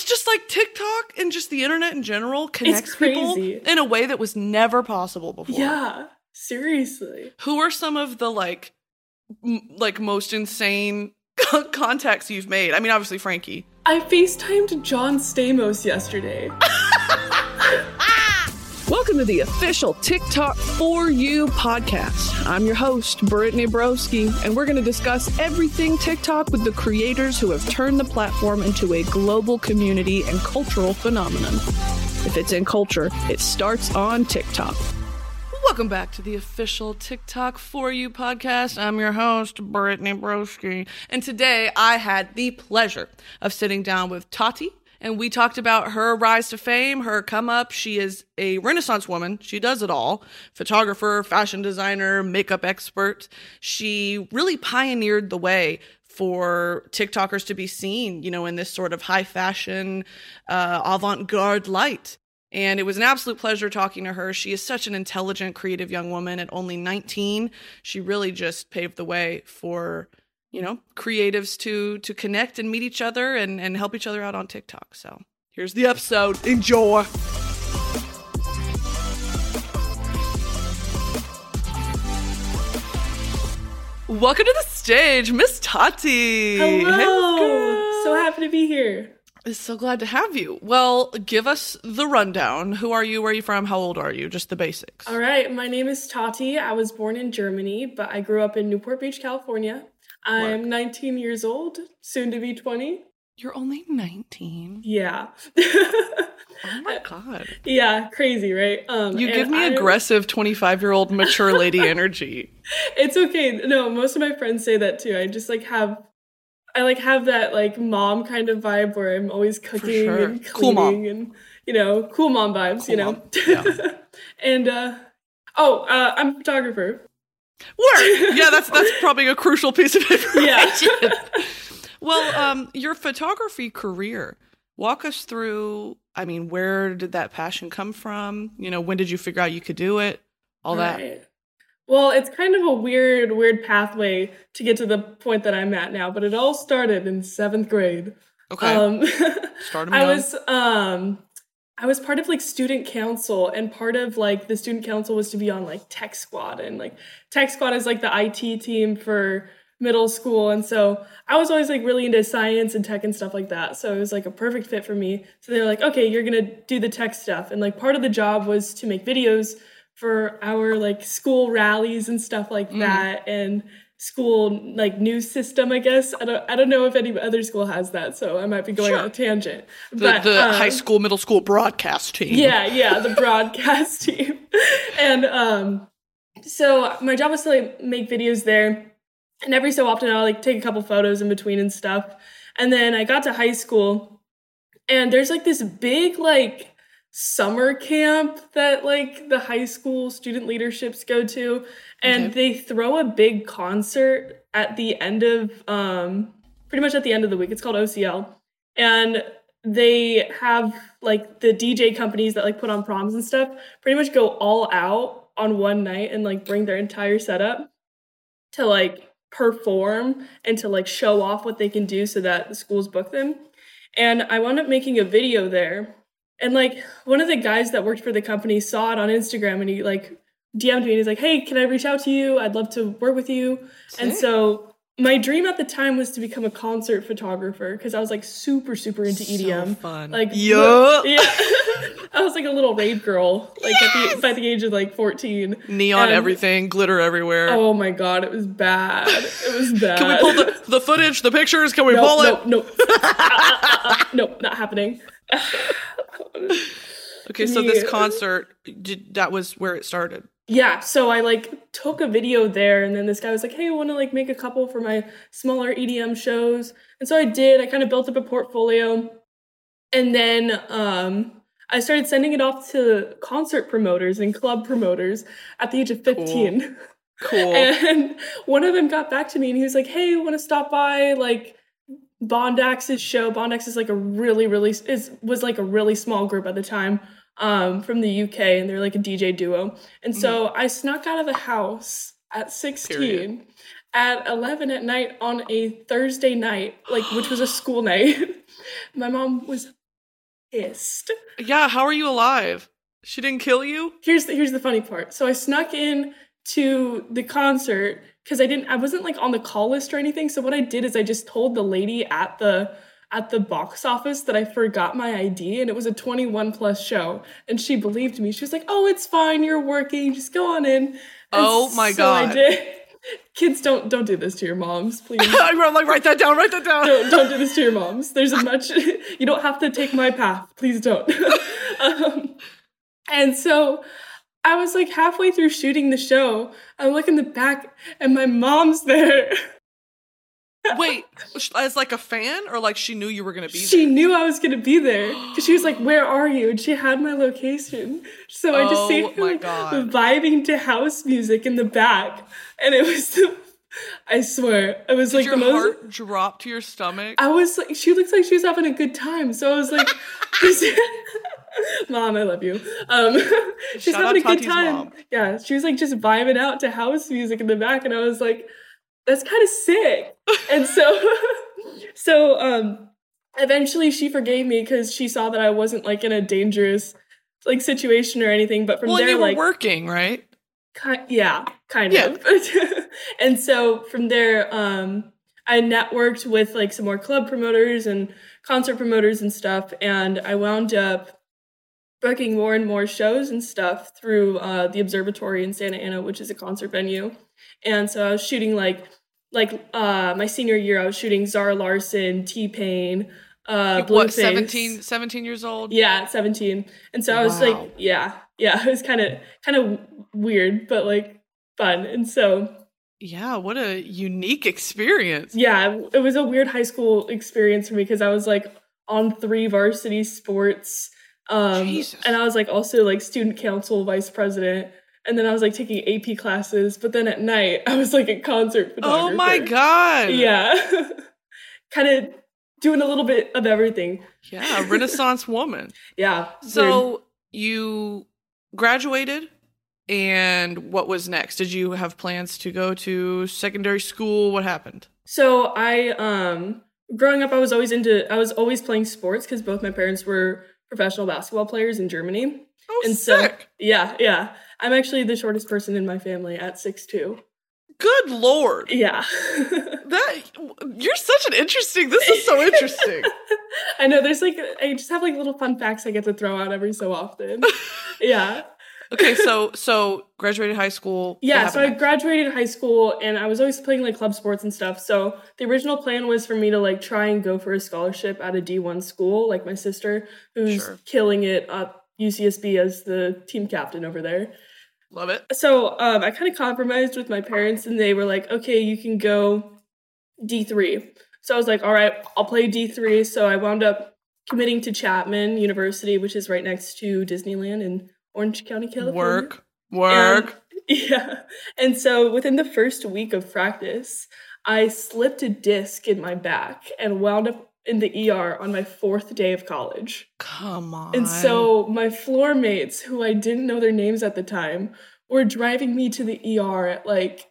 it's just like TikTok and just the internet in general connects people in a way that was never possible before. Yeah, seriously. Who are some of the like m- like most insane contacts you've made? I mean, obviously Frankie. I FaceTimed John Stamos yesterday. Welcome to the official TikTok for You podcast. I'm your host, Brittany Broski, and we're going to discuss everything TikTok with the creators who have turned the platform into a global community and cultural phenomenon. If it's in culture, it starts on TikTok. Welcome back to the official TikTok for You podcast. I'm your host, Brittany Broski, and today I had the pleasure of sitting down with Tati and we talked about her rise to fame, her come up. She is a Renaissance woman. She does it all photographer, fashion designer, makeup expert. She really pioneered the way for TikTokers to be seen, you know, in this sort of high fashion, uh, avant garde light. And it was an absolute pleasure talking to her. She is such an intelligent, creative young woman at only 19. She really just paved the way for you know creatives to to connect and meet each other and and help each other out on tiktok. So here's the episode. Enjoy. Welcome to the stage miss tati. Hello. so happy to be here. so glad to have you. Well give us the rundown. Who are you? Where are you from? How old are you? Just the basics. All right, my name is Tati. I was born in Germany, but I grew up in Newport Beach, California. I'm 19 years old, soon to be 20. you're only 19 Yeah. oh my god yeah, crazy, right? Um You give me I- aggressive 25 year old mature lady energy. It's okay. No, most of my friends say that too. I just like have I like have that like mom kind of vibe where I'm always cooking sure. and cleaning mom. and you know, cool mom vibes, Cool you know. mom. Yeah. and uh oh, uh I'm a photographer. Word. Yeah, that's that's probably a crucial piece of information. Yeah. well, um, your photography career. Walk us through. I mean, where did that passion come from? You know, when did you figure out you could do it? All that. Well, it's kind of a weird, weird pathway to get to the point that I'm at now, but it all started in seventh grade. Okay. Um, Started I was um, I was part of like student council, and part of like the student council was to be on like Tech Squad, and like Tech Squad is like the IT team for middle school, and so I was always like really into science and tech and stuff like that. So it was like a perfect fit for me. So they were like, okay, you're gonna do the tech stuff, and like part of the job was to make videos for our like school rallies and stuff like mm. that, and school like news system. I guess I don't I don't know if any other school has that, so I might be going Sure. on a tangent. the, But, the um, high school, middle school broadcast team. yeah, yeah, the broadcast team. And um so my job was to like make videos there. And every so often I'll like take a couple photos in between and stuff. And then I got to high school and there's like this big like summer camp that like the high school student leaderships go to and Okay. they throw a big concert at the end of um pretty much at the end of the week. It's called OCL. And they have like the DJ companies that like put on proms and stuff pretty much go all out on one night and like bring their entire setup to like perform and to like show off what they can do so that the schools book them. And I wound up making a video there. And like one of the guys that worked for the company saw it on Instagram and he like DM'd me and he's like, Hey, can I reach out to you? I'd love to work with you. And so my dream at the time was to become a concert photographer because I was like super, super into So EDM. fun. Like Yo. yeah. I was like a little rave girl, like at the, by the age of like 14. Neon And- everything, glitter everywhere. Oh my god, it was bad. It was bad. Can we pull the, the footage, the pictures? Can we pull it? nope, nope. Uh, uh, uh, nope, not happening. Okay, so this concert, did, that was where it started. Yeah, so I like took a video there and then this guy was like, "Hey, I want to like make a couple for my smaller EDM shows." And so I did. I kind of built up a portfolio. And then um I started sending it off to concert promoters and club promoters at the age of 15. Cool. And one of them got back to me and he was like, "Hey, want to stop by like Bondax's show? Bondax is like a really, really is was like a really small group at the time um, from the UK, and they're like a DJ duo. And so I snuck out of the house at 16 Period. at 11 at night on a Thursday night, like which was a school night. My mom was pissed. Yeah, how are you alive? She didn't kill you? Here's the here's the funny part. So I snuck in to the concert because I didn't I wasn't like on the call list or anything. So what I did is I just told the lady at the at the box office that I forgot my ID and it was a 21 plus show. And she believed me. She was like, Oh, it's fine, you're working, just go on in. And Oh my so God. I did. Kids don't don't do this to your moms, please. I'm like, write that down, write that down. don't, don't do this to your moms. There's a much you don't have to take my path. Please don't. um, and so I was like halfway through shooting the show. I look in the back and my mom's there. Wait, as like a fan or like she knew you were going to be there? She there? knew I was gonna be there because she was like, "Where are you?" and she had my location. So I just Oh saved her like, God. vibing to house music in the back, and it was. The, I swear, it was Did like your the most. heart drop to your stomach? I was like, she looks like she was having a good time. So I was like, Mom, I love you. Um, she's Shout having a out good time. mom. Yeah, she was like just vibing out to house music in the back, and I was like, that's kind of sick. and so, so um, eventually she forgave me because she saw that I wasn't like in a dangerous like situation or anything. But from well, there, you were like, working, right? Ki- yeah, kind Yeah. of. and so from there, um, I networked with like some more club promoters and concert promoters and stuff, and I wound up booking more and more shows and stuff through uh, the Observatory in Santa Ana, which is a concert venue. And so I was shooting like like uh, my senior year, I was shooting Zara Larsson, T Pain, uh, what, Blueface. 17, 17 years old? Yeah, 17. And so I was Wow. like, yeah, yeah, it was kind of kind of weird, but like fun. And so, Yeah, what a unique experience. yeah, it was a weird high school experience for me because I was like on three varsity sports. Um Jesus. and I was like also like student council vice president. And then I was like taking AP classes, but then at night I was like a concert photographer. Oh my god. Yeah. kind of doing a little bit of everything. Yeah, Renaissance woman. Yeah. weird. So you graduated and what was next? Did you have plans to go to secondary school? What happened? So I um growing up I was always into I was always playing sports because both my parents were professional basketball players in Germany. Oh, And so- sick. Yeah, yeah. I'm actually the shortest person in my family at 6'2. Good lord. Yeah. That you're such an interesting. This is so interesting. I know there's like I just have like little fun facts I get to throw out every so often. yeah. Okay, so so graduated high school. Yeah, so I graduated high school and I was always playing like club sports and stuff. So the original plan was for me to like try and go for a scholarship at a D1 school, like my sister, who's Sure. killing it at UCSB as the team captain over there. Love it. So um, I kind of compromised with my parents and they were like, okay, you can go D3. So I was like, all right, I'll play D3. So I wound up committing to Chapman University, which is right next to Disneyland in Orange County, California. Work, work. Yeah. And so within the first week of practice, I slipped a disc in my back and wound up in the ER on my fourth day of college. Come on. And so my floor mates, who I didn't know their names at the time, were driving me to the ER at like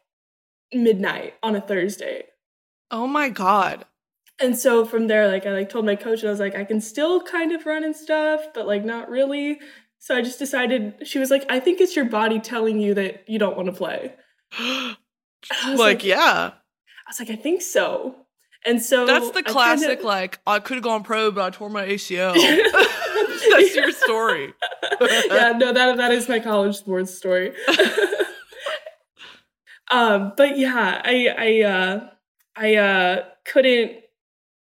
midnight on a Thursday. oh my god. And so from there, like I like told my coach, and I was like, I can still kind of run and stuff, but like not really. So I just decided. She was like, I think it's your body telling you that you don't want to play. I was like, yeah, I was like, I think so. And so that's the I classic. kinda- Like, I could have gone pro, but I tore my ACL. that's your story. yeah, no, that that is my college sports story. um, but yeah, I I uh I uh couldn't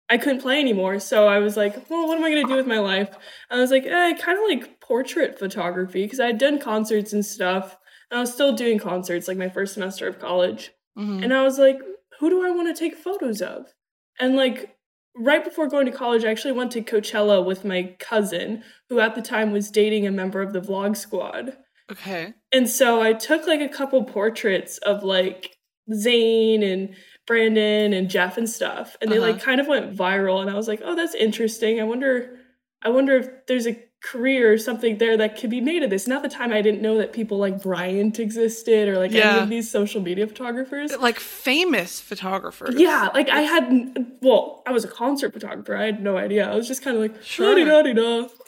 I couldn't play anymore. So I was like, well, what am I gonna do with my life? I was like, eh, kind of like portrait photography because I had done concerts and stuff. And I was still doing concerts like my first semester of college. Mhm. And I was like, who do I want to take photos of? And like right before going to college, I actually went to Coachella with my cousin, who at the time was dating a member of the vlog squad. Okay. And so I took like a couple portraits of like Zane and Brandon and Jeff and stuff. And they Uh-huh. like kind of went viral. And I was like, oh, that's interesting. I wonder I wonder if there's a career or something there that could be made of this. Not the time I didn't know that people like Bryant existed or like any of these social media photographers. Like famous photographers. Yeah, like I had, well, I was a concert photographer. I had no idea. I was just kind of like, Sure.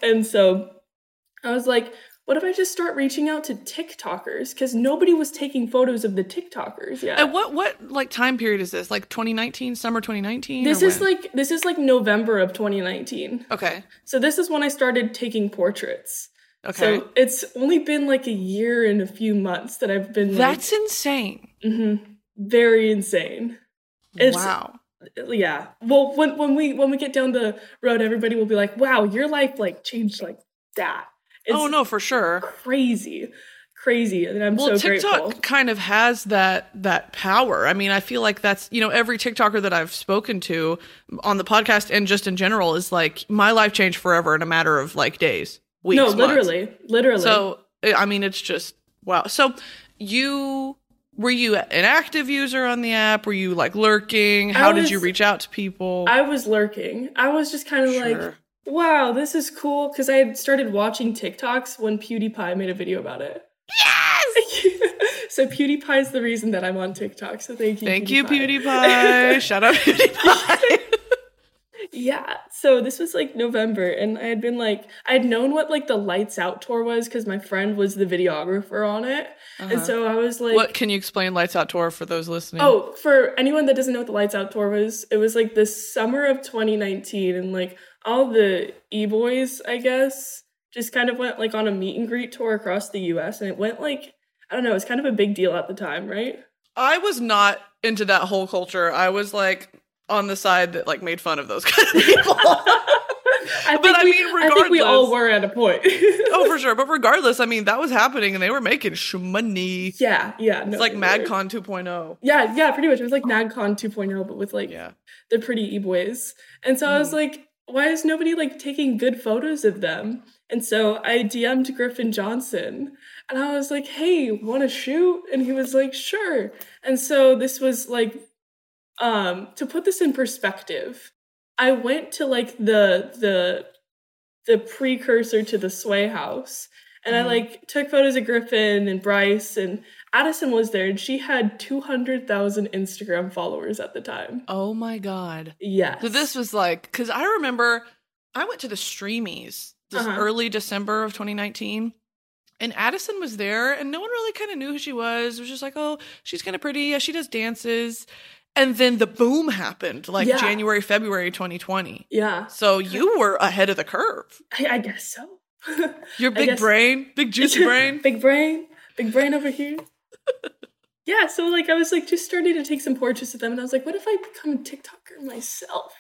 And so I was like, what if I just start reaching out to TikTokers? Because nobody was taking photos of the TikTokers yet. And what what like time period is this? Like 2019, summer 2019? this is when? like this is like November of 2019. Okay. So this is when I started taking portraits. Okay. So it's only been like a year and a few months that I've been like, That's insane. mhm, very insane. It's- wow. yeah well when when we when we get down the road everybody will be like wow your life like changed like that it's oh no, for sure. crazy crazy and i'm. Well, so TikTok grateful kind of has that that power. I mean, I feel like that's you know every TikToker that I've spoken to on the podcast and just in general is like my life changed forever in a matter of like days, weeks. no months. literally literally So I mean, it's just wow. So you were you an active user on the app? Were you like lurking? How did you reach out to people? i was lurking i was just kind of like Sure. Wow this is cool because i had started watching tiktoks when pewdiepie made a video about it yes. so pewdiepie is the reason that i'm on tiktok so thank you Thank you, PewDiePie. Shout out PewDiePie. Yeah. So this was like November, and I had been like, I had known what like the Lights Out tour was because my friend was the videographer on it. And uh-huh. so I was like, what can you explain Lights Out Tour for those listening? oh, for anyone that doesn't know what the Lights Out tour was, it was like the summer of 2019, and like all the e boys, I guess, just kind of went like on a meet and greet tour across the US, and it went like, I don't know, it was kind of a big deal at the time, right? I was not into that whole culture. I was like on the side that like made fun of those kind of people. I But I we- mean, I think we all were at a point. oh, for sure. But regardless, I mean, that was happening and they were making sh- money. Yeah, yeah. No, It's like. MagCon 2.0. Yeah, yeah, pretty much. It was like MagCon 2.0, but with like Yeah. the pretty e-boys. And so I was Mm. like, why is nobody like taking good photos of them? And so I DM'd Griffin Johnson and I was like, hey, wanna shoot? And he was like, sure. And so this was like, um, to put this in perspective, I went to like the the the precursor to the Sway House. And. I like took photos of Griffin and Bryce and Addison was there and she had 200,000 Instagram followers at the time. Oh my God. Yes. So this was like, because I remember I went to the Streamies this Uh-huh. early December of 2019. And Addison was there, and no one really kind of knew who she was. It was just like, oh, she's kind of pretty. Yeah, she does dances. And then the boom happened, like Yeah. January, February 2020. Yeah. So you were ahead of the curve. I, I guess so. Your big guess- brain, big juicy brain. big brain. Big brain over here. yeah, so like I was like just starting to take some portraits of them and I was like, what if I become a TikToker myself?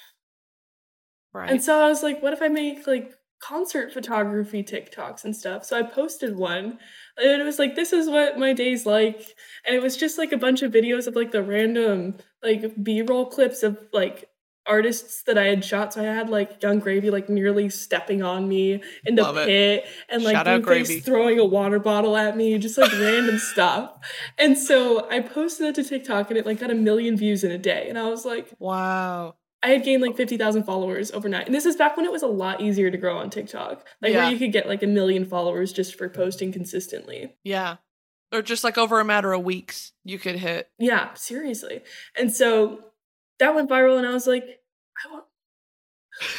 Right. And so I was like, what if I make like concert photography TikToks and stuff? So I posted one and it was like, this is what my day's like. And it was just like a bunch of videos of like the random like B roll clips of like artists that I had shot. So I had like Yung Gravy like nearly stepping on me in the Love it. pit and like Blueface Gravy. throwing a water bottle at me, just like random stuff. And so I posted it to TikTok and it like got a million views in a day. And I was like, wow. I had gained like 50,000 followers overnight. And this is back when it was a lot easier to grow on TikTok. Like Yeah. where you could get like a million followers just for posting consistently. Yeah. Or just like over a matter of weeks, you could hit. Yeah, seriously. And so that went viral and I was like, I want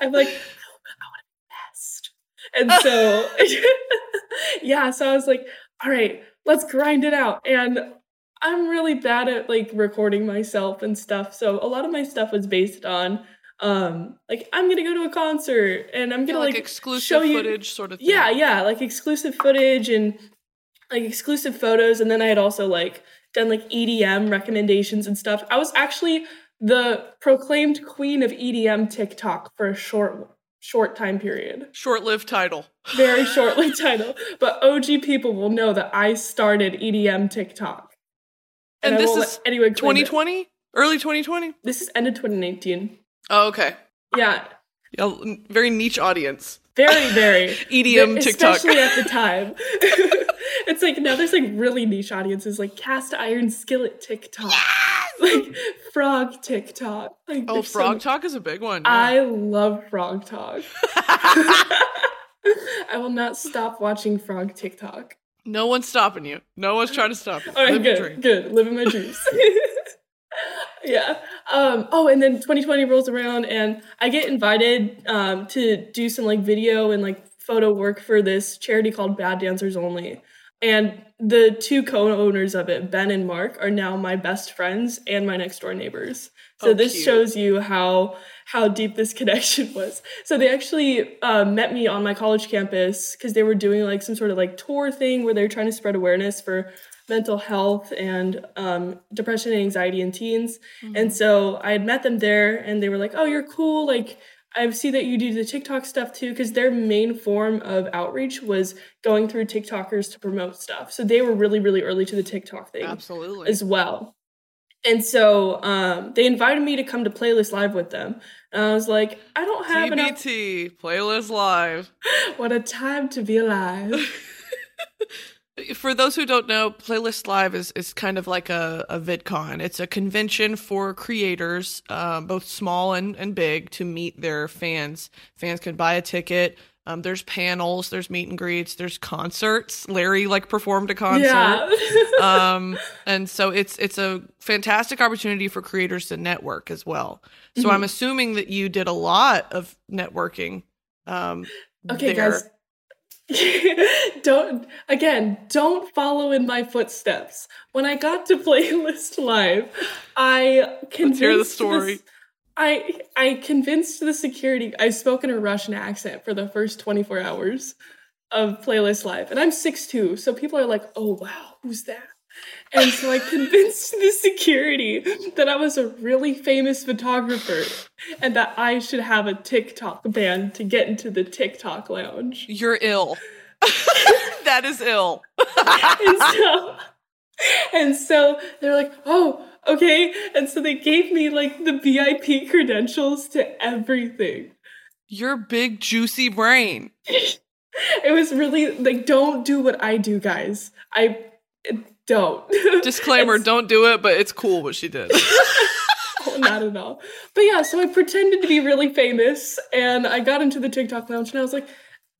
I'm like, I want to be best. And so yeah, so I was like, all right, let's grind it out. And I'm really bad at like recording myself and stuff. So a lot of my stuff was based on um like I'm gonna go to a concert and I'm gonna like, like, exclusive show you- footage sort of thing. yeah, yeah, like exclusive footage and like exclusive photos. And then I had also like done like EDM recommendations and stuff. I was actually the proclaimed queen of EDM TikTok for a short short time period. Short lived title. Very shortly title. But OG people will know that I started EDM TikTok. And I this is anyone it. 2020? Early 2020? This is end of 2019. Oh, okay. Yeah, Yeah, very niche audience. very, very. EDM TikTok. Especially at the time. it's like now there's like really niche audiences like cast iron skillet TikTok. like frog TikTok. Like, Oh, there's so frog talk is a big one. yeah. I love frog talk. I will not stop watching frog TikTok. no one's stopping you. No one's trying to stop you. All right, Live your good, dream. good. Living my dreams. Yeah. Um, oh, and then 2020 rolls around, and I get invited um, to do some like video and like photo work for this charity called Bad Dancers Only. And the two co-owners of it, Ben and Mark, are now my best friends and my next door neighbors. So Oh, this cute. shows you how how deep this connection was. So they actually uh, met me on my college campus because they were doing like some sort of like tour thing where they were trying to spread awareness for mental health and um, depression and anxiety in teens. And so I had met them there, and they were like, "Oh, you're cool. Like, I see that you do the TikTok stuff too." Because their main form of outreach was going through TikTokers to promote stuff. So they were really, really early to the TikTok thing Absolutely. as well. And so um, they invited me to come to Playlist Live with them. And I was like, I don't have enough. TBT playlist live. What a time to be alive. For those who don't know, Playlist Live is, is kind of like a, a VidCon. It's a convention for creators, uh, both small and, and big, to meet their fans. Fans can buy a ticket. Um, there's panels, there's meet and greets, there's concerts. Larry like performed a concert. Yeah. um, and so it's it's a fantastic opportunity for creators to network as well. So Mhm. I'm assuming that you did a lot of networking. Um, Okay, there. guys. don't again, don't follow in my footsteps. When I got to Playlist Live, I convinced hear the this- story. I I convinced the security I spoke in a Russian accent for the first 24 hours of Playlist Live. And I'm 6'2, so people are like, oh wow, who's that? And so I convinced the security that I was a really famous photographer and that I should have a TikTok ban to get into the TikTok lounge. You're ill. that is ill. and so and so they're like, oh, okay. And so they gave me like the VIP credentials to everything. Your big juicy brain. It was really like, don't do what I do, guys. I don't. Disclaimer: Don't do it, but it's cool what she did. Oh, not at all. But yeah, so I pretended to be really famous and I got into the TikTok lounge and I was like,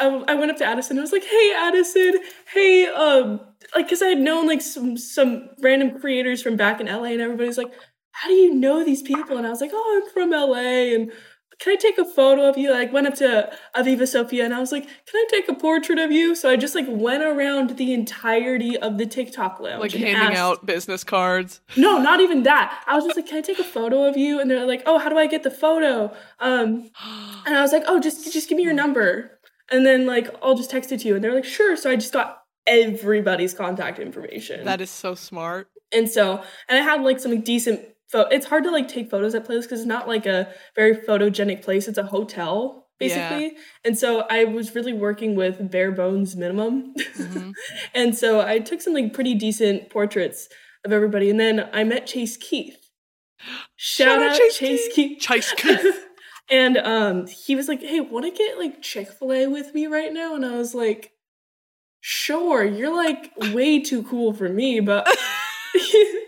I, I went up to Addison. I was like, "Hey, Addison. Hey, um, like, cause I had known like some some random creators from back in LA, and everybody's like, "How do you know these people?" And I was like, "Oh, I'm from LA, and can I take a photo of you?" I, like, went up to Aviva Sophia, and I was like, "Can I take a portrait of you?" So I just like went around the entirety of the TikTok lounge, like handing asked- out business cards. no, not even that. I was just like, "Can I take a photo of you?" And they're like, "Oh, how do I get the photo?" Um, and I was like, "Oh, just just give me your number, and then like I'll just text it to you." And they're like, "Sure." So I just got everybody's contact information. That is so smart. and so, and I had like some decent. Pho- it's hard to like take photos at places because it's not like a very photogenic place. It's a hotel basically, and so I was really working with bare bones minimum. Mhm. And so I took some like pretty decent portraits of everybody. And then I met Chase Keith. Shout, out, Chase, Keith. Chase Keith. and um he was like, Hey, wanna get like Chick-fil-A with me right now? And I was like, Sure, you're like way too cool for me, but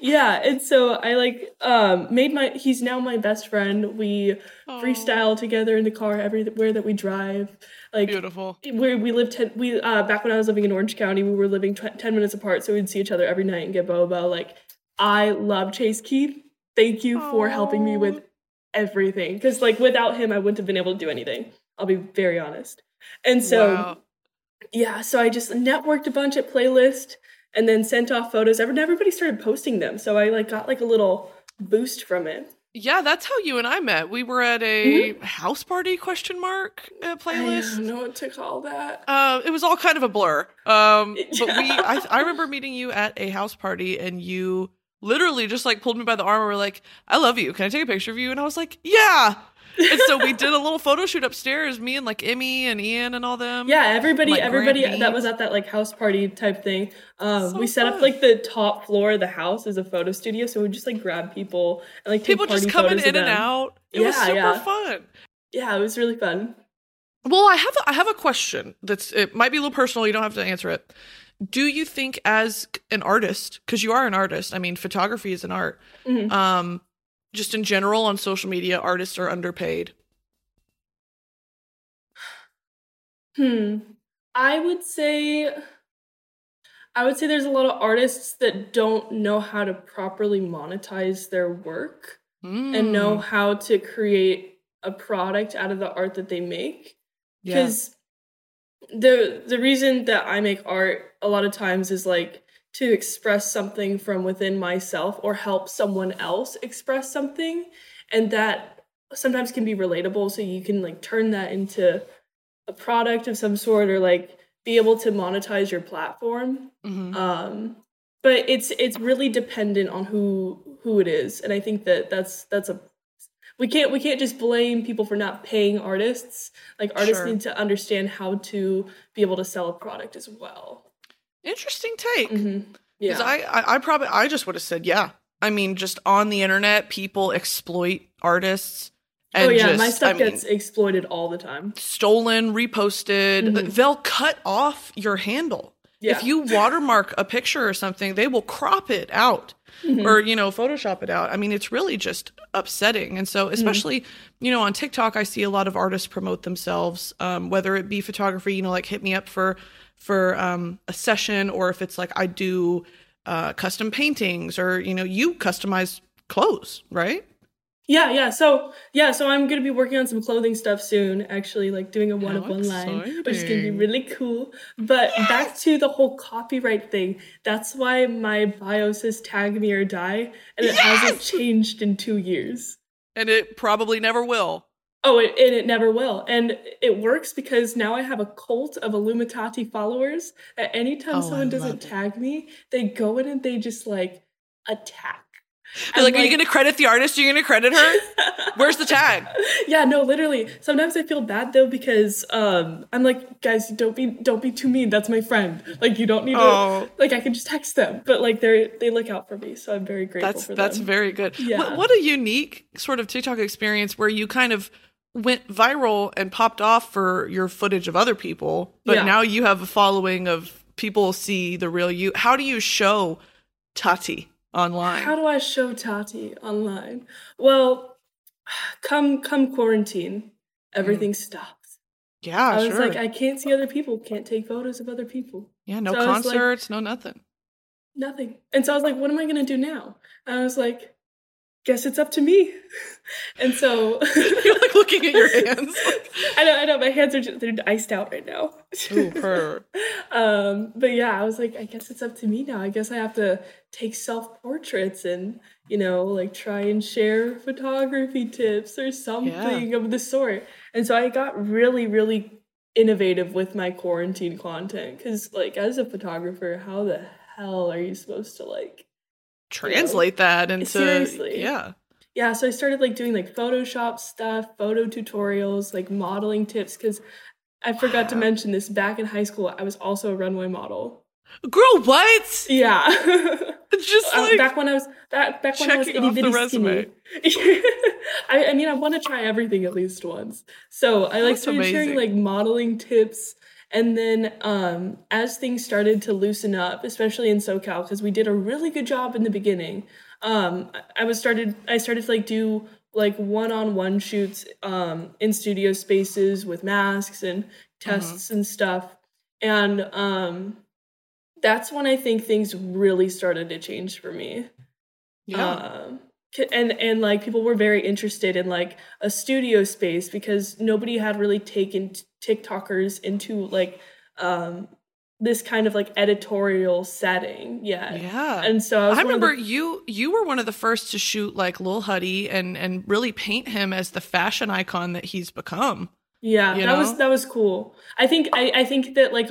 yeah, and so I like um made my he's now my best friend. We Oh, freestyle together in the car everywhere that we drive. Like Beautiful. where we lived ten, we uh back when I was living in Orange County, we were living tw- ten minutes apart, so we'd see each other every night and get boba. Like I love Chase Keith. Thank you for helping me with everything, because like without him, I wouldn't have been able to do anything. I'll be very honest. And so Wow. yeah, so I just networked a bunch at playlist and then sent off photos. Every- Everybody started posting them, so I like got like a little boost from it. Yeah, that's how you and I met. We were at a house party question mark uh, I playlist. don't know what to call that. Uh, it was all kind of a blur. Um, but we, I, I remember meeting you at a house party, and you literally just like pulled me by the arm and were like, "I love you. Can I take a picture of you?" And I was like, "Yeah." And so we did a little photo shoot upstairs. Me and like Emmy and Ian and all them. Yeah, everybody, like everybody that was at that like house party type thing. Um, So we set up like the top floor of the house as a photo studio, so we just like grab people and like people just coming in and out. It was super yeah. fun. Yeah, it was really fun. Well, I have a, I have a question that's it might be a little personal. You don't have to answer it. Do you think, as an artist, because you are an artist, I mean, photography is an art. Mhm. Um, just in general on social media, artists are underpaid. Hmm. I would say I would say there's a lot of artists that don't know how to properly monetize their work and know Mm, how to create a product out of the art that they make. yeah. Because the the reason that I make art a lot of times is like to express something from within myself or help someone else express something. And that sometimes can be relatable so you can like turn that into a product of some sort or like be able to monetize your platform. Mhm. um but it's it's really dependent on who who it is. And i think that that's that's a we can't we can't just blame people for not paying artists. Like artists Sure. need to understand how to be able to sell a product as well Interesting take. Mhm. Because yeah I, I, I probably, I just would have said, yeah. I mean, just on the internet, people exploit artists. oh yeah just, my stuff I mean, gets exploited all the time stolen, reposted. Mhm. They'll cut off your handle. yeah If you watermark a picture or something, they will crop it out Mhm. or, you know, Photoshop it out. I mean, it's really just upsetting. And so, especially, you know, on TikTok, I see a lot of artists promote themselves, um, whether it be photography, you know, like hit me up for, for um, a session, or if it's like I do uh, custom paintings or, you know, you customize clothes, right? Yeah, yeah. So yeah, so I'm gonna be working on some clothing stuff soon. Actually, like doing a one of one line, which is gonna be really cool. But back to the whole copyright thing. That's why my bio says "tag me or die," and it hasn't changed in two years. And it probably never will. Oh, it, and it never will. And it works because now I have a cult of Illuminati followers. At any time Oh, someone doesn't it. tag me, they go in and they just like attack. They're I'm like, are you going to credit the artist? Are you going to credit her? Where's the tag? yeah no literally sometimes i feel bad though because um i'm like guys don't be don't be too mean that's my friend like you don't need Oh. to like i can just text them but like they're they look out for me so i'm very grateful That's that's them very good. Yeah. What, what a unique sort of TikTok experience where you kind of went viral and popped off for your footage of other people, but Yeah. now you have a following of people see the real you. How do you show Tati online? how do i show tati online well come come quarantine everything stops yeah, i was Mm. sure. like i can't see other people can't take photos of other people yeah, no so was like- concerts, no nothing. nothing and so i was like what am i gonna do now and i was like guess it's up to me and so You're like looking at your hands. I know, I know. My hands are just, they're iced out right now. Ooh, purr. um, but yeah, I was like, I guess it's up to me now. I guess I have to take self portraits and you know, like try and share photography tips or something of the sort. And so I got really, really innovative with my quarantine content because, like, as a photographer, how the hell are you supposed to like? Translate that into Seriously. yeah. yeah so i started like doing like photoshop stuff photo tutorials like modeling tips because i forgot to mention this back in high school i was also a runway model Girl, what? yeah Just Uh, back when i was back, back when i was itty bitty resume. skinny. I, I mean i want to try everything at least once so i like That's started sharing like modeling tips and then um, as things started to loosen up especially in socal because we did a really good job in the beginning um, I- was started i started to like do like one-on-one shoots um, in studio spaces with masks and tests and stuff. And um, that's when i think things really started to change for me. Yeah. um, and and like people were very interested in like a studio space because nobody had really taken TikTokers into like um this kind of like editorial setting yet. yeah. And so I, was I of the- remember you you were one of the first to shoot like Lil Huddy and and really paint him as the fashion icon that he's become. Yeah, that was that was cool. I think I I think that like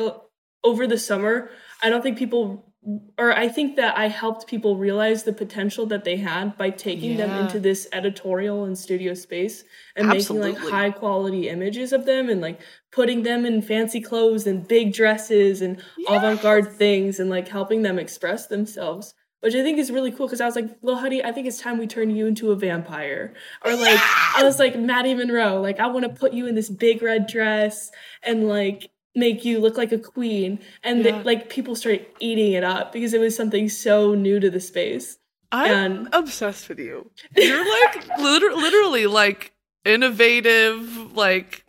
over the summer, I don't think people or I think that I helped people realize the potential that they had by taking them into this editorial and studio space and making like high quality images of them and like putting them in fancy clothes and big dresses and avant-garde things and like helping them express themselves. which I think is really cool because I was like, "Well, honey, I think it's time we turn you into a vampire." Or like, I was like, Maddie Monroe, like I want to put you in this big red dress and like make you look like a queen. And Yeah. like people started eating it up because it was something so new to the space. I'm And- obsessed with you. You're like liter- literally like innovative, like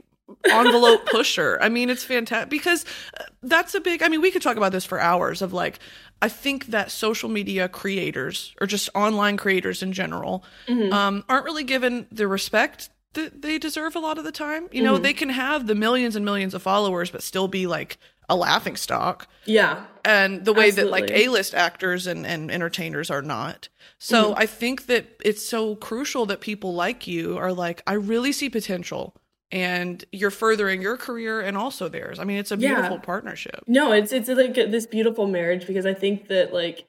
envelope pusher. I mean, it's fantastic because uh, that's a big. I mean, we could talk about this for hours. Of like, I think that social media creators or just online creators in general Mm-hmm. um, aren't really given the respect that they deserve a lot of the time. You know, mm-hmm. they can have the millions and millions of followers, but still be like a laughing stock Yeah. and the way that like A-list actors and, and entertainers are not. So mm-hmm. I think that it's so crucial that people like you are like, I really see potential and you're furthering your career and also theirs. I mean, it's a Yeah. beautiful partnership. No, it's it's like this beautiful marriage because I think that like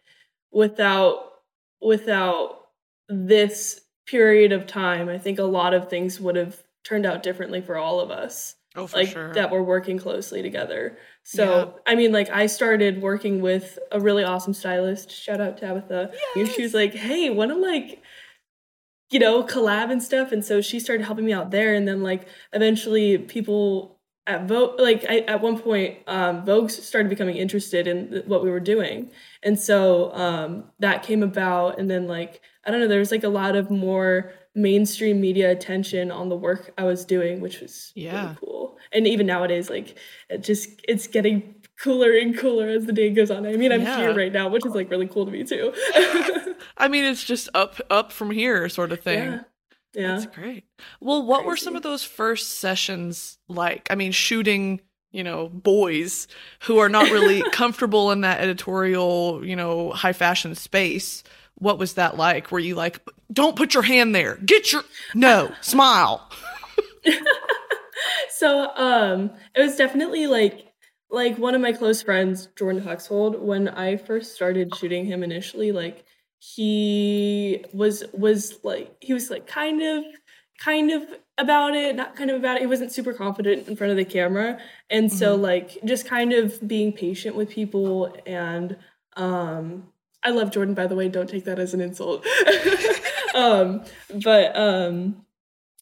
without without this period of time, I think a lot of things would have turned out differently for all of us. Oh, for like sure. that we're working closely together. So I mean, like I started working with a really awesome stylist. Shout out Tabitha. And she was like, "Hey, want to like." You know, collab and stuff, and so she started helping me out there, and then like eventually people at Vogue, like I, at one point, um, Vogue started becoming interested in th- what we were doing, and so um, that came about. And then like I don't know, there was like a lot of more mainstream media attention on the work I was doing, which was Yeah. really cool. And even nowadays, like it just it's getting cooler and cooler as the day goes on. I mean, I'm Yeah. here right now, which is like really cool to me too. I mean, it's just up up from here sort of thing. yeah, yeah. That's great. Well, what were some of those first sessions like? I mean, shooting, you know, boys who are not really comfortable in that editorial, you know, high fashion space. What was that like? Were you like, don't put your hand there. Get your no, smile. So um it was definitely like like one of my close friends, Jordan Huxhold, when I first started shooting him initially, like he was was like he was like kind of kind of about it, not kind of about it. He wasn't super confident in front of the camera. And so like just kind of being patient with people and um I love Jordan by the way, don't take that as an insult. um but um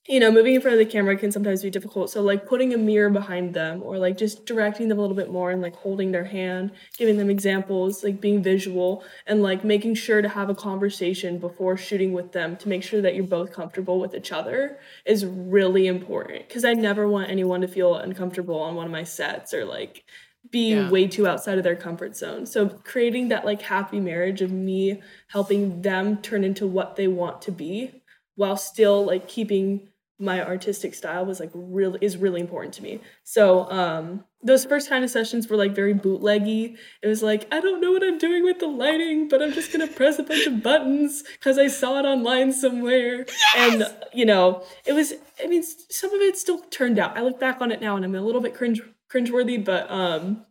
you know, moving in front of the camera can sometimes be difficult. So, like putting a mirror behind them or like just directing them a little bit more and like holding their hand, giving them examples, like being visual and like making sure to have a conversation before shooting with them to make sure that you're both comfortable with each other is really important. Because I never want anyone to feel uncomfortable on one of my sets or like be Yeah. way too outside of their comfort zone. So creating that like happy marriage of me helping them turn into what they want to be while still like keeping my artistic style was like really is really important to me. So um those first kind of sessions were like very bootleggy. It was like I don't know what I'm doing with the lighting, but I'm just gonna press a bunch of buttons because I saw it online somewhere. And you know, it was. I mean, some of it still turned out. I look back on it now and I'm a little bit cringe cringeworthy, but um,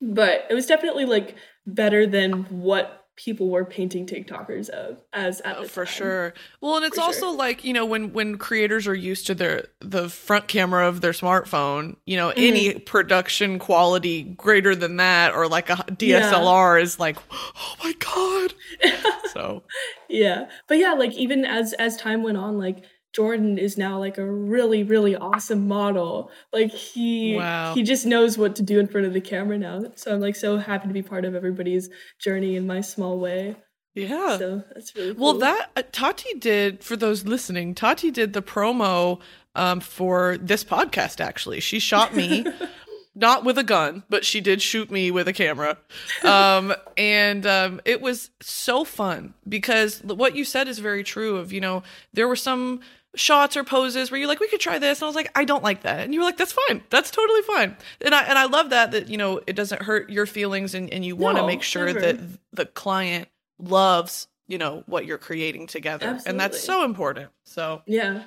but it was definitely like better than what people were painting TikTokers of as at Oh, for time. sure. Well, and it's For also sure. like you know when when creators are used to their the front camera of their smartphone, you know, any Mm-hmm. production quality greater than that or like a DSLR is like, oh my god. so yeah but yeah like even as as time went on like jordan is now like a really really awesome model like he Wow. he just knows what to do in front of the camera now so i'm like so happy to be part of everybody's journey in my small way yeah. so that's really Well, that uh, Tati did for those listening. Tati did the promo um, for this podcast. Actually, she shot me, not with a gun, but she did shoot me with a camera, um, and um, it was so fun because what you said is very true. Of you know, there were some shots or poses where you're like, we could try this, and I was like, I don't like that, and you were like, that's fine, that's totally fine, and I and I love that that you know it doesn't hurt your feelings, and and you want to No, make sure never. that the client loves you know what you're creating together. And that's so important. So yeah.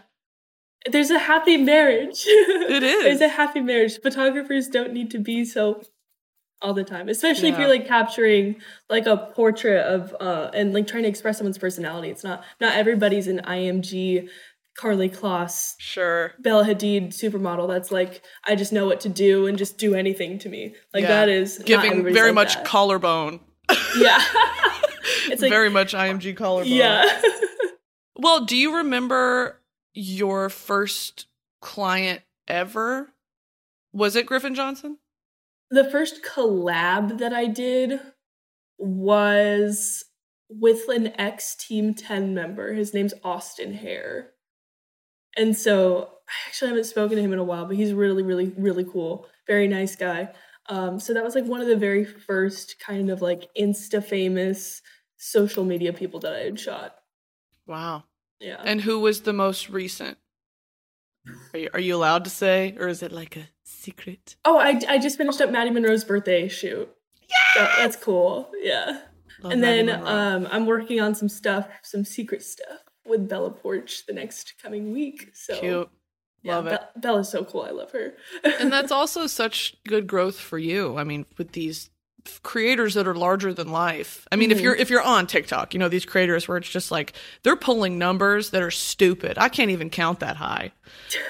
There's a happy marriage. It is. there's a happy marriage. Photographers don't need to be so all the time especially if you're like capturing like a portrait of uh and like trying to express someone's personality. It's not not everybody's an img karlie kloss sure bella hadid supermodel that's like i just know what to do and just do anything to me like Yeah. that is giving very like much that. collarbone yeah It's like very much IMG collarbone. yeah. Well, do you remember your first client ever? Was it Griffin Johnson? the first collab that I did was with an ex Team 10 member. His name's Austin Hare. And so I actually haven't spoken to him in a while, but he's really, really, really cool. Very nice guy. Um, so that was like one of the very first kind of like insta famous social media people that I had shot. Wow. Yeah. And who was the most recent? Are you, are you allowed to say, or is it like a secret? oh, I, I just finished up Maddie Monroe's birthday shoot. Yeah. that's cool. Yeah. Love and Maddie then Monroe. um, I'm working on some stuff, some secret stuff with Bella Poarch the next coming week. So cute. yeah, Love it. Be- Bella's so cool. I love her. and that's also such good growth for you. I mean, with these creators that are larger than life. I mean, if Mhm. you're if you're on TikTok, you know these creators where it's just like they're pulling numbers that are stupid. I can't even count that high.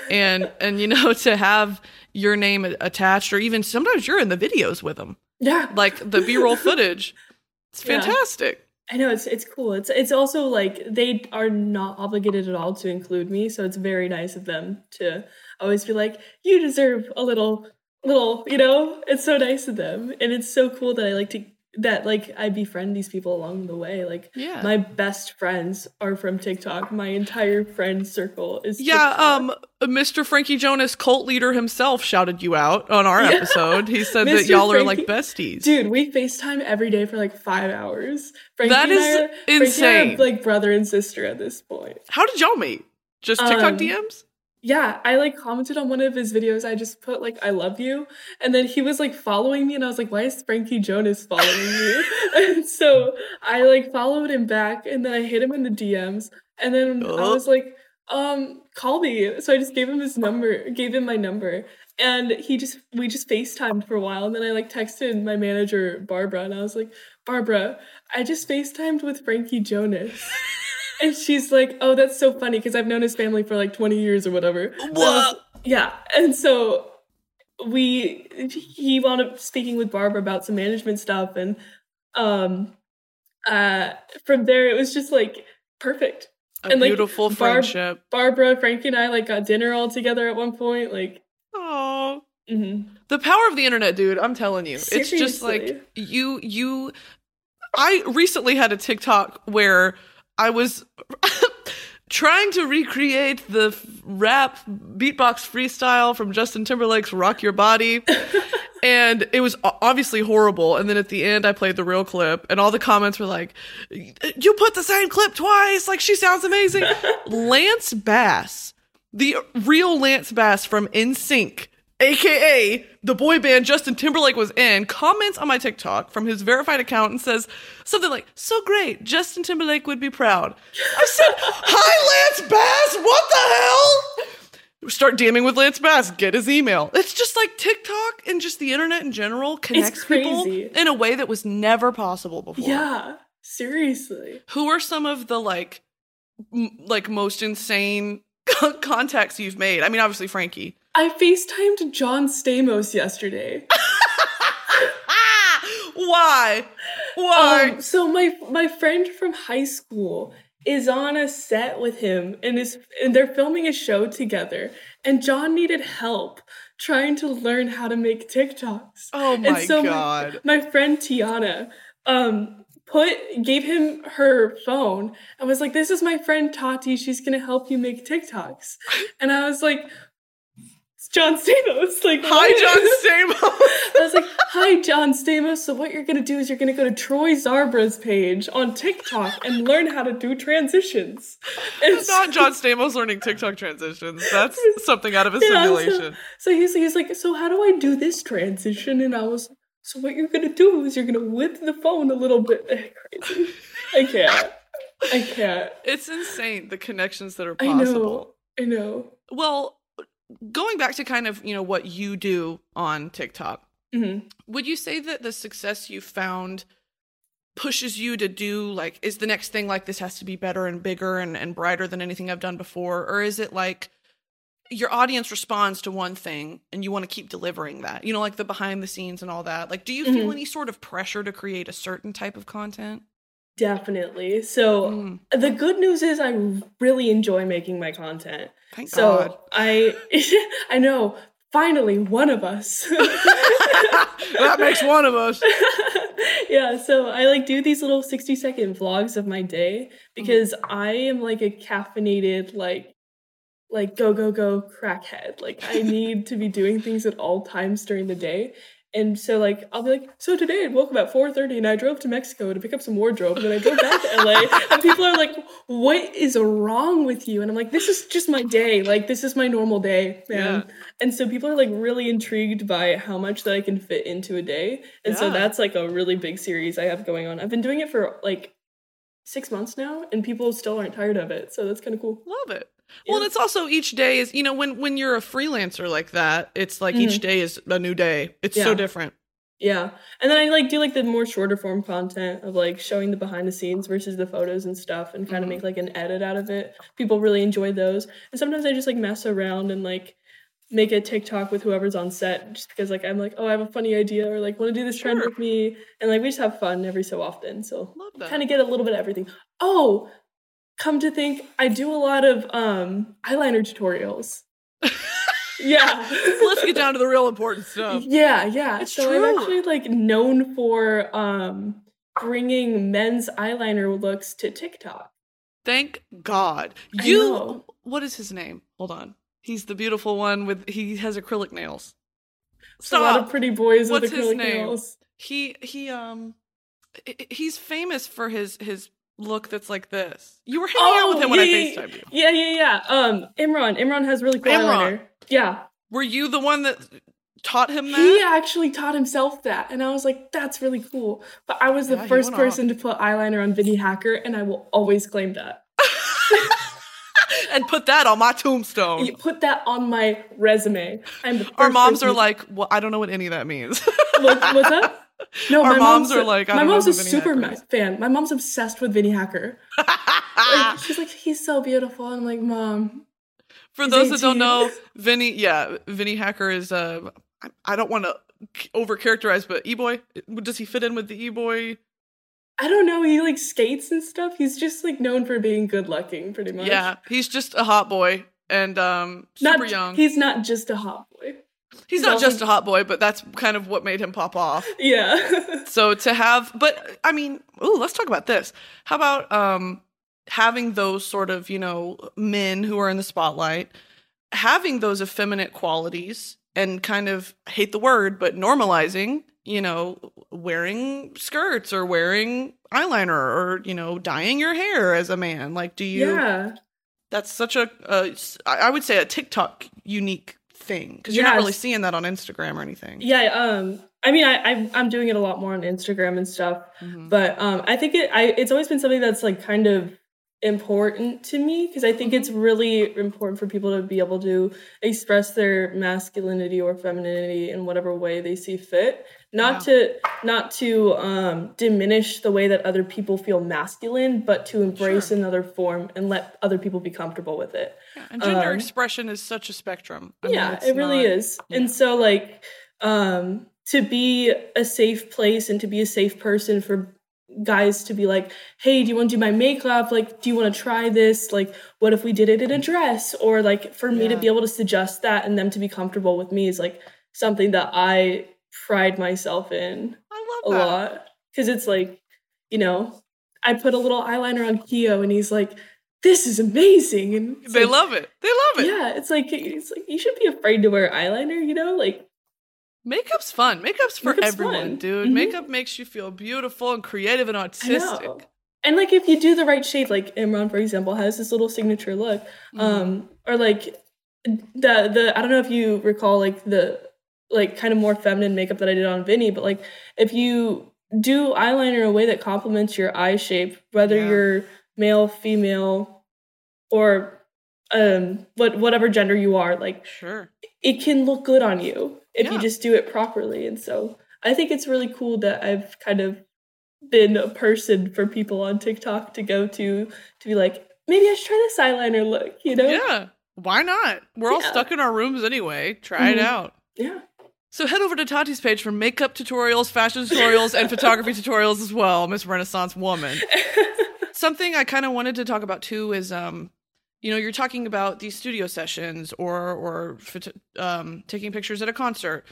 And and you know to have your name attached or even sometimes you're in the videos with them. yeah, Like the B-roll footage. It's Yeah. I know it's it's cool. It's it's also like they are not obligated at all to include me, so it's very nice of them to always be like, "You deserve a little, little," you know. It's so nice of them, and it's so cool that I like to that like I befriend these people along the way. Like Yeah. my best friends are from TikTok. My entire friend circle is Yeah, TikTok. um, Mr. Frankie Jonas, cult leader himself, shouted you out on our Yeah. episode. He said that y'all are like besties. Dude, we FaceTime every day for like five hours. Frankie That and I are, Frankie insane. are, like brother and sister at this point. How did y'all meet? Just TikTok Um, DMs? Yeah, I like commented on one of his videos. I just put like "I love you," and then he was like following me, and I was like, "Why is Frankie Jonas following me?" and so I like followed him back, and then I hit him in the DMs, and then I Oh. was like, "Um, call me." So I just gave him his number, gave him my number, and he just we just FaceTimed for a while, and then I like texted my manager Barbara, and I was like, "Barbara, I just FaceTimed with Frankie Jonas." And she's like, "Oh, that's so funny because I've known his family for like 20 years or whatever." And I What? yeah, and so we he wound up speaking with Barbara about some management stuff, and um, uh, from there it was just like perfect. A and, like, beautiful Barb- friendship. Barbara, Frankie, and I like got dinner all together at one point. Like, Oh, mhm. the power of the internet, dude. I'm telling you, it's just like you. You. I recently had a TikTok where I was trying to recreate the rap beatbox freestyle from Justin Timberlake's "Rock Your Body." and it was obviously horrible. And then at the end, I played the real clip, and all the comments were like, "You put the same clip twice. Like she sounds amazing." Lance Bass, the real Lance Bass from NSYNC, aka the boy band Justin Timberlake was in, comments on my TikTok from his verified account and says something like, "So great, Justin Timberlake would be proud." I said, "Hi, Lance Bass. What the hell?" start DMing with Lance Bass, get his email. It's just like TikTok and just the internet in general connects people in a way that was never possible before. yeah, seriously. Who are some of the like m- like most insane contacts you've made? I mean, obviously Frankie. I FaceTimed John Stamos yesterday. Why? Why? Um, so my my friend from high school is on a set with him and is and they're filming a show together and John needed help trying to learn how to make TikToks. oh and my so my- god. My, friend Tiana um put gave him her phone and was like this is my friend Tati she's going to help you make TikToks. And I was like John Stamos like Hi. John Stamos. I was like, "Hi, John Stamos. So what you're gonna do is you're gonna go to Troy Zarbra's page on TikTok and learn how to do transitions." It's not John Stamos learning TikTok transitions. That's something out of a Yeah, simulation. So he's he's like, "So how do I do this transition?" And I was, "So what you're gonna do is you're gonna whip the phone a little bit." Crazy. I can't. I can't. It's insane the connections that are I possible. know. I know. Well, going back to kind of, you know, what you do on TikTok, hmm would you say that the success you found pushes you to do like is the next thing like this has to be better and bigger and, and brighter than anything I've done before? Or is it like your audience responds to one thing and you want to keep delivering that? You know, like the behind the scenes and all that. Like do you feel Mhm. any sort of pressure to create a certain type of content? Definitely. So Mm, the good news is I really enjoy making my content. thank So God. I I know finally one of us. that makes one of us. yeah, so I like do these little 60 second vlogs of my day because I am like a caffeinated like like go go go crackhead. Like I need to be doing things at all times during the day. And so like I'll be like, so today I woke up at 4:30 and I drove to Mexico to pick up some wardrobe and then I drove back to LA and people are like, what is wrong with you? And I'm like, this is just my day. Like this is my normal day, man. And so people are like really intrigued by how much that I can fit into a day. And so that's like a really big series I have going on. I've been doing it for like six months now, and people still aren't tired of it. So that's kind of cool. Love it. Well, and it's also each day is you know when when you're a freelancer like that, it's like each day is a new day. It's so Mm-hmm. Different. Yeah. And then I like do like the more shorter form content of like showing the behind the scenes versus the photos and stuff and kind of Mhm. make like an edit out of it. People really enjoy those. And sometimes I just like mess around and like make a TikTok with whoever's on set just because like I'm like, oh, I have a funny idea or like want to do this trend Sure. with me. And like we just have fun every so often. So kind of get a little bit of everything. Oh, come to think, I do a lot of um eyeliner tutorials. yeah. Let's get down to the real important stuff. Yeah, yeah. It's so true. I'm actually like known for um bringing men's eyeliner looks to TikTok. Thank God. You. What is his name? Hold on. He's the beautiful one with he has acrylic nails. So a lot of Stop. pretty boys What's with acrylic nails. He he um he's famous for his his look that's like this. You were hanging out with him when yeah, I FaceTimed you. Yeah, yeah, yeah. Um, Imran. Imran has really cool Imran. eyeliner. Yeah. Were you the one that taught him that? He actually taught himself that. And I was like, that's really cool. But I was the Yeah, first went off. person to put eyeliner on Vinny Hacker, and I will always claim that. and put that on my tombstone. You put that on my resume. I'm the first Our moms person are like, well, I don't know what any of that means. What, what's that? No, Our my moms mom's are like, I my mom's a Vinny super ma- fan. My mom's obsessed with Vinny Hacker. Like, she's like, he's so beautiful. And I'm like, mom, For those that don't know, Vinny, yeah, Vinny Hacker is. Uh, I, don't want to over characterize, but e boy, does he fit in with the e boy? I don't know. He like skates and stuff. He's just like known for being good looking, pretty much. Yeah, he's just a hot boy and um, super not, young. He's not just a hot boy. He's not just a hot boy, but that's kind of what made him pop off. Yeah. So to have, but I mean, ooh, let's talk about this. How about um having those sort of you know men who are in the spotlight, having those effeminate qualities, and kind of hate the word, but normalizing, you know, wearing skirts or wearing eyeliner or you know dyeing your hair as a man. Like, do you? yeah. That's such a, a I I would say a TikTok unique thing because you're not really seeing that on Instagram or anything. Yeah. Um, I mean, I, I I'm doing it a lot more on Instagram and stuff. Mhm. but um i think it i it's always been something that's like kind of important to me because i think it's really important for people to be able to express their masculinity or femininity in whatever way they see fit not to not to um diminish the way that other people feel masculine but to embrace Sure. another form and let other people be comfortable with it Yeah, and gender Um, expression is such a spectrum. I yeah it's it really not- is yeah. and so like um to be a safe place and to be a safe person for guys to be like hey do you want to do my makeup like do you want to try this like what if we did it in a dress or like for me to be able to suggest that and them to be comfortable with me is like something that i pride myself in I a love that. lot because it's like you know i put a little eyeliner on keo and he's like this is amazing and They like, love it. They love it. yeah, it's like it's like you should be afraid to wear eyeliner, you know? Like Makeup's fun. Makeup's for Makeup's everyone, fun. dude. Mhm. Makeup makes you feel beautiful and creative and artistic. And like if you do the right shade, like Imran, for example, has this little signature look. Mhm. Um, or like the the I don't know if you recall like the like kind of more feminine makeup that I did on Vinny, but like if you do eyeliner in a way that complements your eye shape, whether Yeah. you're male, female, or um what whatever gender you are, like Sure. it can look good on you if Yeah. you just do it properly. And so I think it's really cool that I've kind of been a person for people on TikTok to go to to be like, maybe I should try this eyeliner look, you know? Yeah. Why not? We're all Yeah. stuck in our rooms anyway. Try it Mhm. out. Yeah. So head over to Tati's page for makeup tutorials, fashion tutorials, and photography tutorials as well, Miss Renaissance Woman. Something I kind of wanted to talk about too is, um, you know, you're talking about these studio sessions or or um, taking pictures at a concert.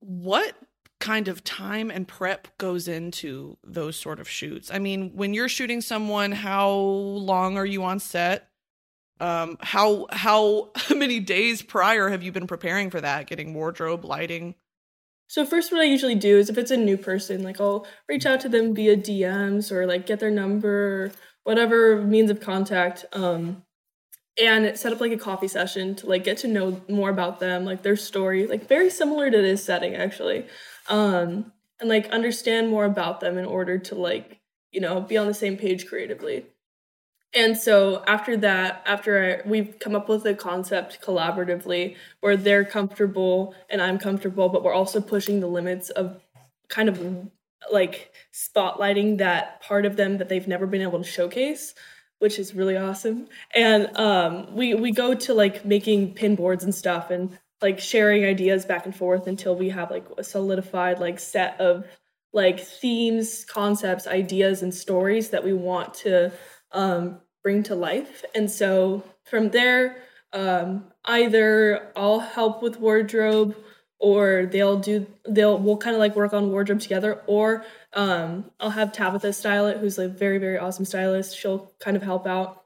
What kind of time and prep goes into those sort of shoots? I mean, when you're shooting someone, how long are you on set? Um, how how many days prior have you been preparing for that? Getting wardrobe, lighting. So first, what I usually do is if it's a new person, like I'll reach out to them via DMs or like get their number, whatever means of contact, um, and set up like a coffee session to like get to know more about them, like their story, like very similar to this setting actually, um, and like understand more about them in order to like you know be on the same page creatively. And so after that, after I, we've come up with a concept collaboratively where they're comfortable and I'm comfortable, but we're also pushing the limits of kind of like spotlighting that part of them that they've never been able to showcase, which is really awesome. And um, we we go to like making pin boards and stuff and like sharing ideas back and forth until we have like a solidified like set of like themes, concepts, ideas, and stories that we want to um, bring to life. And so from there, um, either I'll help with wardrobe or they'll do they'll we'll kind of like work on wardrobe together or um, I'll have Tabitha style it who's a very very awesome stylist she'll kind of help out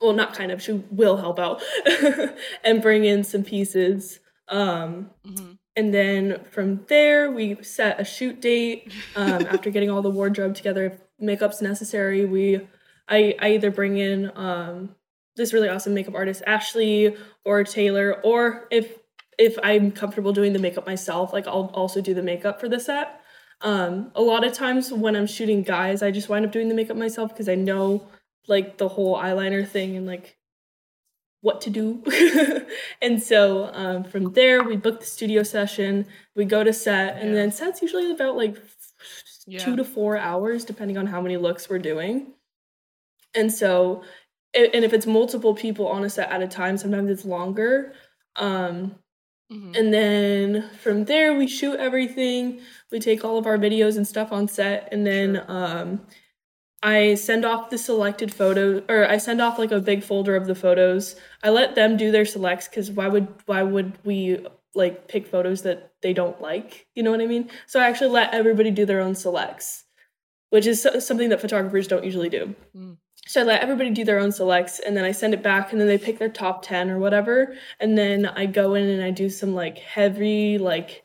well not kind of she will help out and bring in some pieces um, mm-hmm. and then from there we set a shoot date um, after getting all the wardrobe together if makeup's necessary we I, I either bring in um, this really awesome makeup artist Ashley or Taylor, or if if I'm comfortable doing the makeup myself, like I'll also do the makeup for the set. Um, a lot of times when I'm shooting guys, I just wind up doing the makeup myself because I know like the whole eyeliner thing and like what to do. and so um, from there, we book the studio session, we go to set, and then set's usually about like yeah. two to four hours, depending on how many looks we're doing. And so, and if it's multiple people on a set at a time, sometimes it's longer. Um, mm-hmm. And then from there, we shoot everything. We take all of our videos and stuff on set, and then sure. um, I send off the selected photos, or I send off like a big folder of the photos. I let them do their selects because why would why would we like pick photos that they don't like? You know what I mean? So I actually let everybody do their own selects, which is something that photographers don't usually do. Mm. So I let everybody do their own selects and then I send it back and then they pick their top 10 or whatever. And then I go in and I do some like heavy, like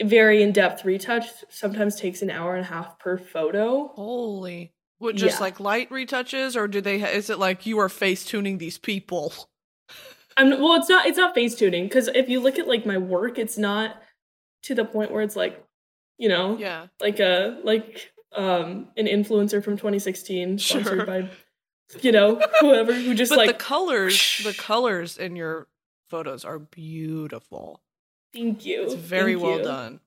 very in depth retouch. Sometimes takes an hour and a half per photo. Holy. What, just yeah. like light retouches or do they, ha- is it like you are face tuning these people? I'm, well, it's not, it's not face tuning because if you look at like my work, it's not to the point where it's like, you know, yeah, like a, like um, an influencer from 2016, sponsored sure. by you know whoever who just but like the colors. the colors in your photos are beautiful. Thank you. It's very Thank well you. done.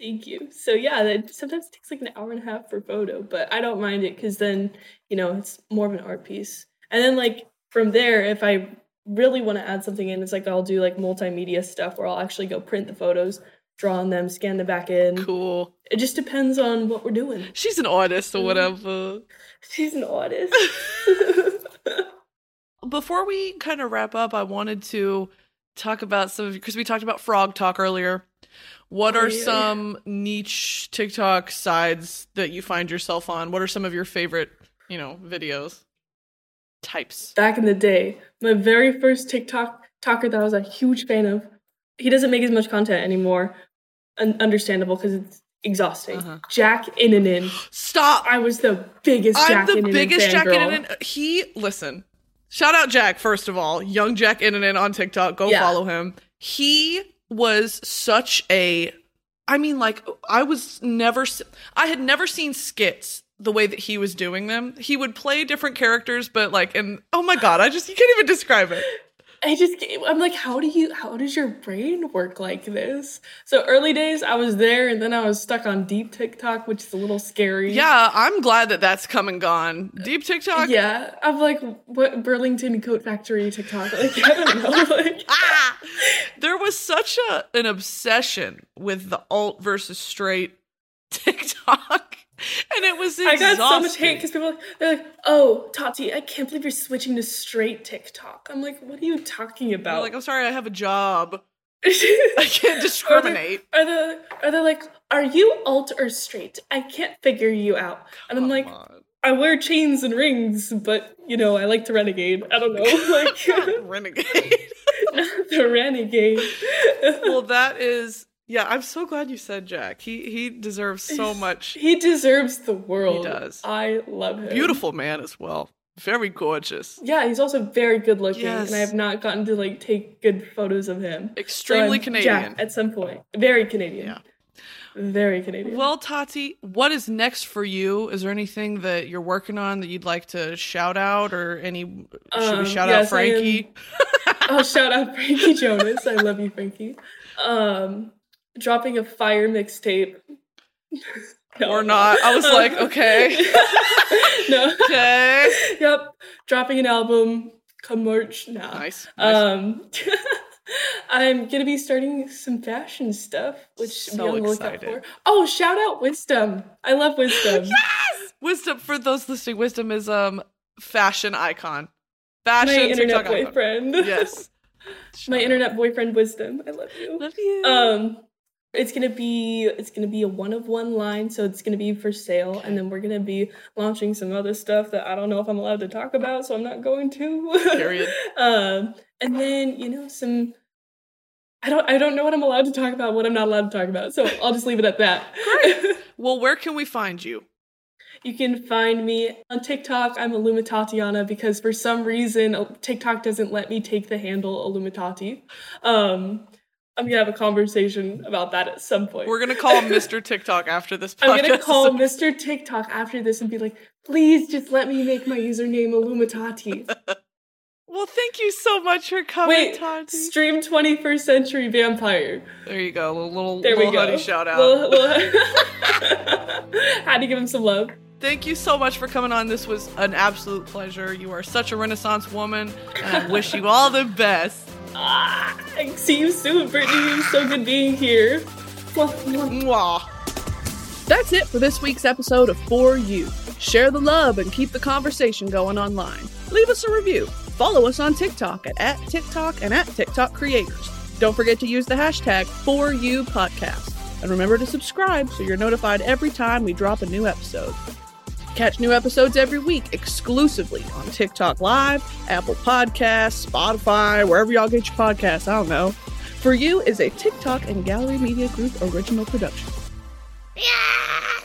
Thank you. So yeah, it sometimes takes like an hour and a half for photo, but I don't mind it because then you know it's more of an art piece. And then like from there, if I really want to add something in, it's like I'll do like multimedia stuff where I'll actually go print the photos, draw on them, scan them back in. Cool. It just depends on what we're doing. She's an artist or mm-hmm. whatever. She's an artist. Before we kind of wrap up, I wanted to talk about some because we talked about frog talk earlier. What oh, are some niche TikTok sides that you find yourself on? What are some of your favorite, you know, videos? Types. Back in the day, my very first TikTok talker that I was a huge fan of, he doesn't make as much content anymore, understandable because it's exhausting. Uh-huh. Jack Innanen. Stop. I was the biggest I'm Jack the Innanen biggest Jack Innanen. He listen. Shout out Jack first of all. Young Jack Innanen on TikTok. Go yeah. follow him. He was such a I mean like I was never I had never seen skits the way that he was doing them. He would play different characters but like and oh my god, I just you can't even describe it. I just I'm like, how do you how does your brain work like this? So early days I was there and then I was stuck on deep TikTok, which is a little scary. Yeah, I'm glad that that's come and gone. Deep TikTok. Yeah, I'm like what Burlington Coat Factory TikTok. Like I don't know. Like ah, there was such a an obsession with the alt versus straight TikTok. And it was exhausting. I got so much hate because people they're like, "Oh, Tati, I can't believe you're switching to straight TikTok." I'm like, "What are you talking about?" You're like, "I'm sorry, I have a job. I can't discriminate." Are they, are they are they like, "Are you alt or straight? I can't figure you out." And Come I'm like, on. I wear chains and rings, but you know, I like to renegade. I don't know, like renegade. Not the renegade. well, that is yeah, I'm so glad you said Jack. He he deserves so much. he deserves the world. He does. I love him. Beautiful man as well. Very gorgeous. Yeah, he's also very good looking, yes. and I have not gotten to like take good photos of him. Extremely so Canadian. Jack at some point. Very Canadian. Yeah. Very Canadian. Well, Tati, what is next for you? Is there anything that you're working on that you'd like to shout out, or any? Should um, we shout yes, out Frankie? I'll shout out Frankie Jonas. I love you, Frankie. Um, dropping a fire mixtape. no, or not. I was like, okay. no. Okay. Yep. Dropping an album come March now. Nice. nice. Um I'm gonna be starting some fashion stuff, which so be on the lookout for. Oh, shout out Wisdom. I love Wisdom. yes! Wisdom for those listening, Wisdom is um fashion icon. Fashion My internet TikTok boyfriend. Icon. Yes. My internet boyfriend Wisdom. I love you. Love you. Um it's gonna be it's gonna be a one of one line, so it's gonna be for sale, and then we're gonna be launching some other stuff that I don't know if I'm allowed to talk about, so I'm not going to. Period. um, and then you know some. I don't. I don't know what I'm allowed to talk about. What I'm not allowed to talk about. So I'll just leave it at that. Great. well, where can we find you? You can find me on TikTok. I'm Illumitatiana because for some reason uh, TikTok doesn't let me take the handle Illumitati. Um, I'm gonna have a conversation about that at some point. We're gonna call Mr. TikTok after this. Podcast. I'm gonna call Mr. TikTok after this and be like, please just let me make my username Illumitati. well, thank you so much for coming, Wait, Tati. Stream 21st Century Vampire. There you go, a little little, there little we go. shout out. Little, little Had to give him some love. Thank you so much for coming on. This was an absolute pleasure. You are such a Renaissance woman, and I wish you all the best. Ah, see you soon, Brittany. So good being here. Mwah. That's it for this week's episode of For You. Share the love and keep the conversation going online. Leave us a review. Follow us on TikTok at, at TikTok and at TikTok Creators. Don't forget to use the hashtag For You Podcast. And remember to subscribe so you're notified every time we drop a new episode. Catch new episodes every week exclusively on TikTok Live, Apple Podcasts, Spotify, wherever y'all get your podcasts. I don't know. For You is a TikTok and Gallery Media Group original production. Yeah!